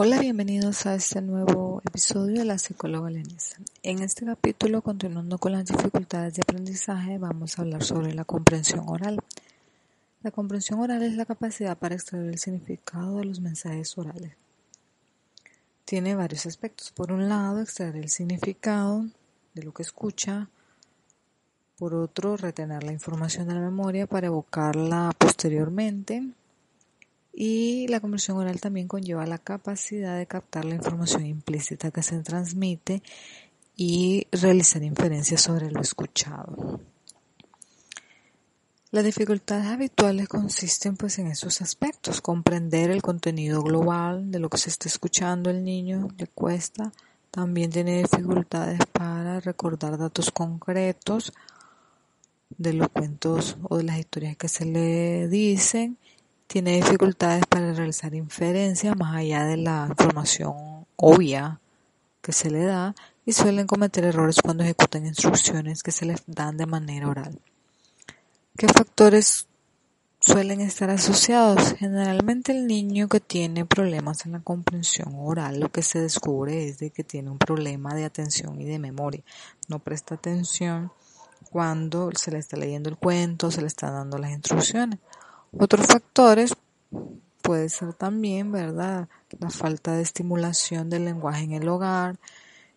Hola, bienvenidos a este nuevo episodio de la psicóloga Lenesa. En este capítulo, continuando con las dificultades de aprendizaje, vamos a hablar sobre la comprensión oral. La comprensión oral es la capacidad para extraer el significado de los mensajes orales. Tiene varios aspectos. Por un lado, extraer el significado de lo que escucha. Por otro, retener la información de la memoria para evocarla posteriormente y la comprensión oral también conlleva la capacidad de captar la información implícita que se transmite y realizar inferencias sobre lo escuchado. Las dificultades habituales consisten pues en esos aspectos, comprender el contenido global de lo que se está escuchando el niño le cuesta, también tiene dificultades para recordar datos concretos de los cuentos o de las historias que se le dicen tiene dificultades para realizar inferencias más allá de la información obvia que se le da y suelen cometer errores cuando ejecutan instrucciones que se les dan de manera oral. ¿Qué factores suelen estar asociados? Generalmente el niño que tiene problemas en la comprensión oral lo que se descubre es de que tiene un problema de atención y de memoria. No presta atención cuando se le está leyendo el cuento, se le están dando las instrucciones otros factores puede ser también, ¿verdad? La falta de estimulación del lenguaje en el hogar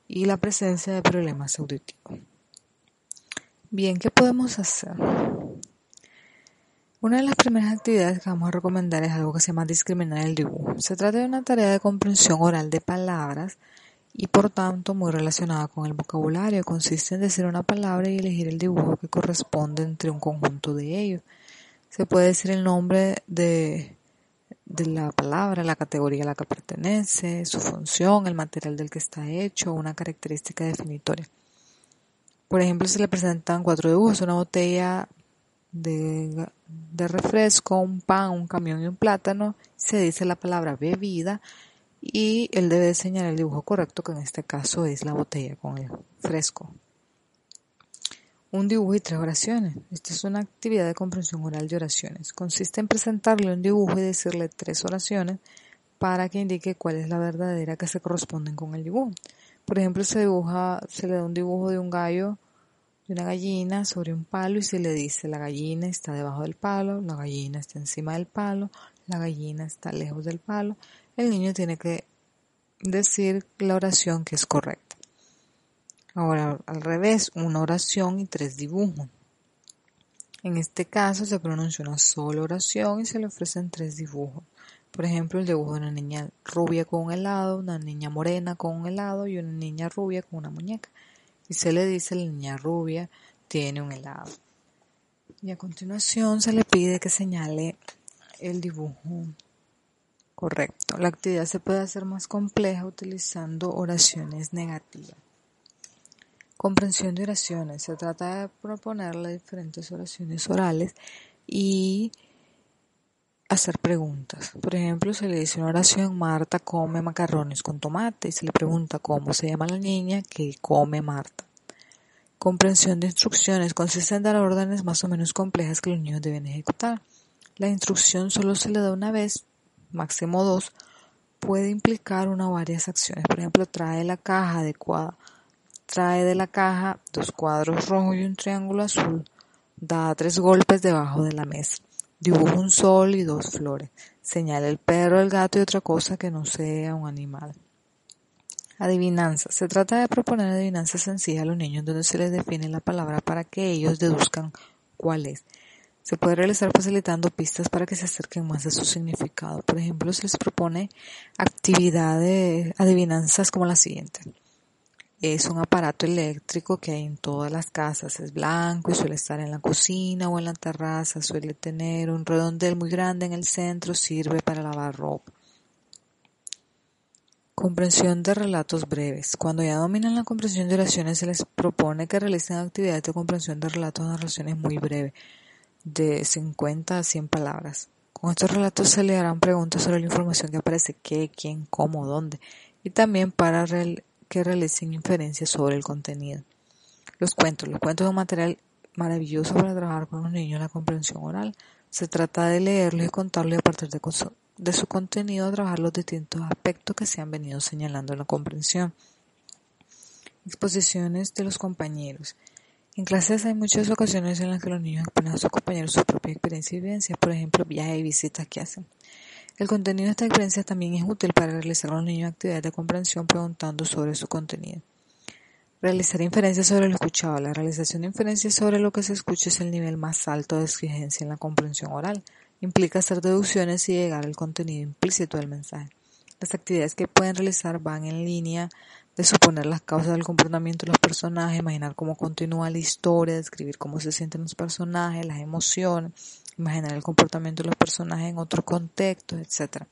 y la presencia de problemas auditivos. Bien, ¿qué podemos hacer? Una de las primeras actividades que vamos a recomendar es algo que se llama discriminar el dibujo. Se trata de una tarea de comprensión oral de palabras y por tanto muy relacionada con el vocabulario. Consiste en decir una palabra y elegir el dibujo que corresponde entre un conjunto de ellos se puede decir el nombre de, la palabra, la categoría a la que pertenece, su función, el material del que está hecho, una característica definitoria. Por ejemplo, se le presentan cuatro dibujos, una botella de, de, refresco, un pan, un camión y un plátano. Se dice la palabra bebida y él debe señalar el dibujo correcto, que en este caso es la botella con el fresco un dibujo y tres oraciones. Esta es una actividad de comprensión oral de oraciones. Consiste en presentarle un dibujo y decirle tres oraciones para que indique cuál es la verdadera que se corresponden con el dibujo. Por ejemplo, se dibuja, se le da un dibujo de un gallo, de una gallina sobre un palo y se le dice la gallina está debajo del palo, la gallina está encima del palo, la gallina está lejos del palo. El niño tiene que decir la oración que es correcta. Ahora, al revés, una oración y tres dibujos. En este caso se pronuncia una sola oración y se le ofrecen tres dibujos. Por ejemplo, el dibujo de una niña rubia con un helado, una niña morena con un helado y una niña rubia con una muñeca. Y se le dice la niña rubia tiene un helado. Y a continuación se le pide que señale el dibujo correcto. La actividad se puede hacer más compleja utilizando oraciones negativas. Comprensión de oraciones. Se trata de proponerle diferentes oraciones orales y hacer preguntas. Por ejemplo, se le dice una oración, Marta come macarrones con tomate y se le pregunta cómo se llama la niña que come Marta. Comprensión de instrucciones consiste en dar órdenes más o menos complejas que los niños deben ejecutar. La instrucción solo se le da una vez, máximo dos, puede implicar una o varias acciones. Por ejemplo, trae la caja adecuada Trae de la caja dos cuadros rojos y un triángulo azul. Da tres golpes debajo de la mesa. Dibuja un sol y dos flores. Señala el perro, el gato y otra cosa que no sea un animal. Adivinanza. Se trata de proponer adivinanzas sencillas a los niños donde se les define la palabra para que ellos deduzcan cuál es. Se puede realizar facilitando pistas para que se acerquen más a su significado. Por ejemplo, se les propone actividad de adivinanzas como la siguiente. Es un aparato eléctrico que hay en todas las casas, es blanco y suele estar en la cocina o en la terraza, suele tener un redondel muy grande en el centro, sirve para lavar ropa. Comprensión de relatos breves. Cuando ya dominan la comprensión de oraciones se les propone que realicen actividades de comprensión de relatos de oraciones muy breves, de 50 a 100 palabras. Con estos relatos se le harán preguntas sobre la información que aparece, qué, quién, cómo, dónde, y también para que realicen inferencias sobre el contenido. Los cuentos. Los cuentos son material maravilloso para trabajar con los niños en la comprensión oral. Se trata de leerlos y contarlos a partir de, su contenido trabajar los distintos aspectos que se han venido señalando en la comprensión. Exposiciones de los compañeros. En clases hay muchas ocasiones en las que los niños exponen a sus compañeros su propia experiencia y vivencias, por ejemplo, viajes y visitas que hacen. El contenido de esta experiencia también es útil para realizar a los niños actividades de comprensión preguntando sobre su contenido. Realizar inferencias sobre lo escuchado. La realización de inferencias sobre lo que se escucha es el nivel más alto de exigencia en la comprensión oral. Implica hacer deducciones y llegar al contenido implícito del mensaje. Las actividades que pueden realizar van en línea de suponer las causas del comportamiento de los personajes, imaginar cómo continúa la historia, describir cómo se sienten los personajes, las emociones, imaginar el comportamiento de los personajes en otro contexto, etc.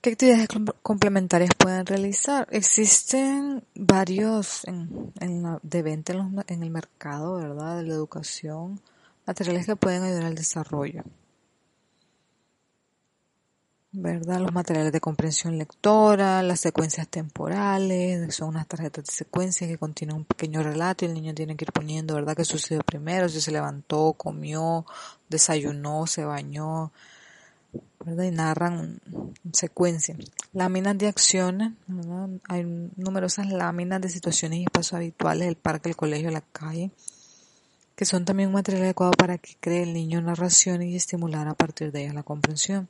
¿Qué actividades complementarias pueden realizar? Existen varios en, la, de venta en, el mercado, ¿verdad? De la educación, materiales que pueden ayudar al desarrollo. ¿Verdad? Los materiales de comprensión lectora, las secuencias temporales, son unas tarjetas de secuencia que contienen un pequeño relato y el niño tiene que ir poniendo, ¿verdad? ¿Qué sucedió primero? Si se levantó, comió, desayunó, se bañó, ¿verdad? Y narran secuencia. Láminas de acciones, Hay numerosas láminas de situaciones y espacios habituales, el parque, el colegio, la calle, que son también un material adecuado para que cree el niño narración y estimular a partir de ellas la comprensión.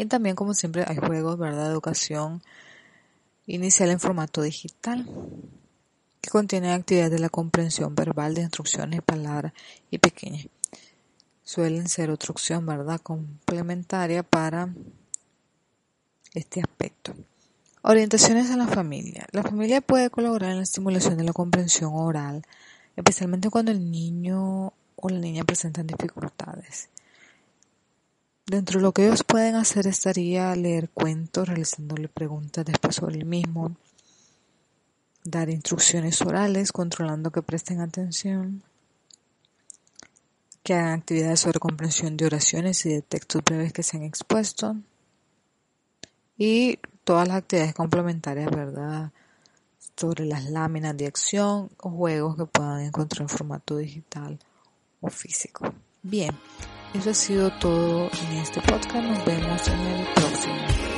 Y también, como siempre, hay juegos, ¿verdad? Educación inicial en formato digital que contienen actividades de la comprensión verbal de instrucciones, palabras y pequeñas suelen ser otra opción, ¿verdad? Complementaria para este aspecto. Orientaciones a la familia. La familia puede colaborar en la estimulación de la comprensión oral, especialmente cuando el niño o la niña presentan dificultades. Dentro de lo que ellos pueden hacer estaría leer cuentos, realizándole preguntas después sobre el mismo, dar instrucciones orales, controlando que presten atención, que hagan actividades sobre comprensión de oraciones y de textos breves que se han expuesto y todas las actividades complementarias, ¿verdad? Sobre las láminas de acción o juegos que puedan encontrar en formato digital o físico. Bien, eso ha sido todo en este podcast. Nos vemos en el próximo.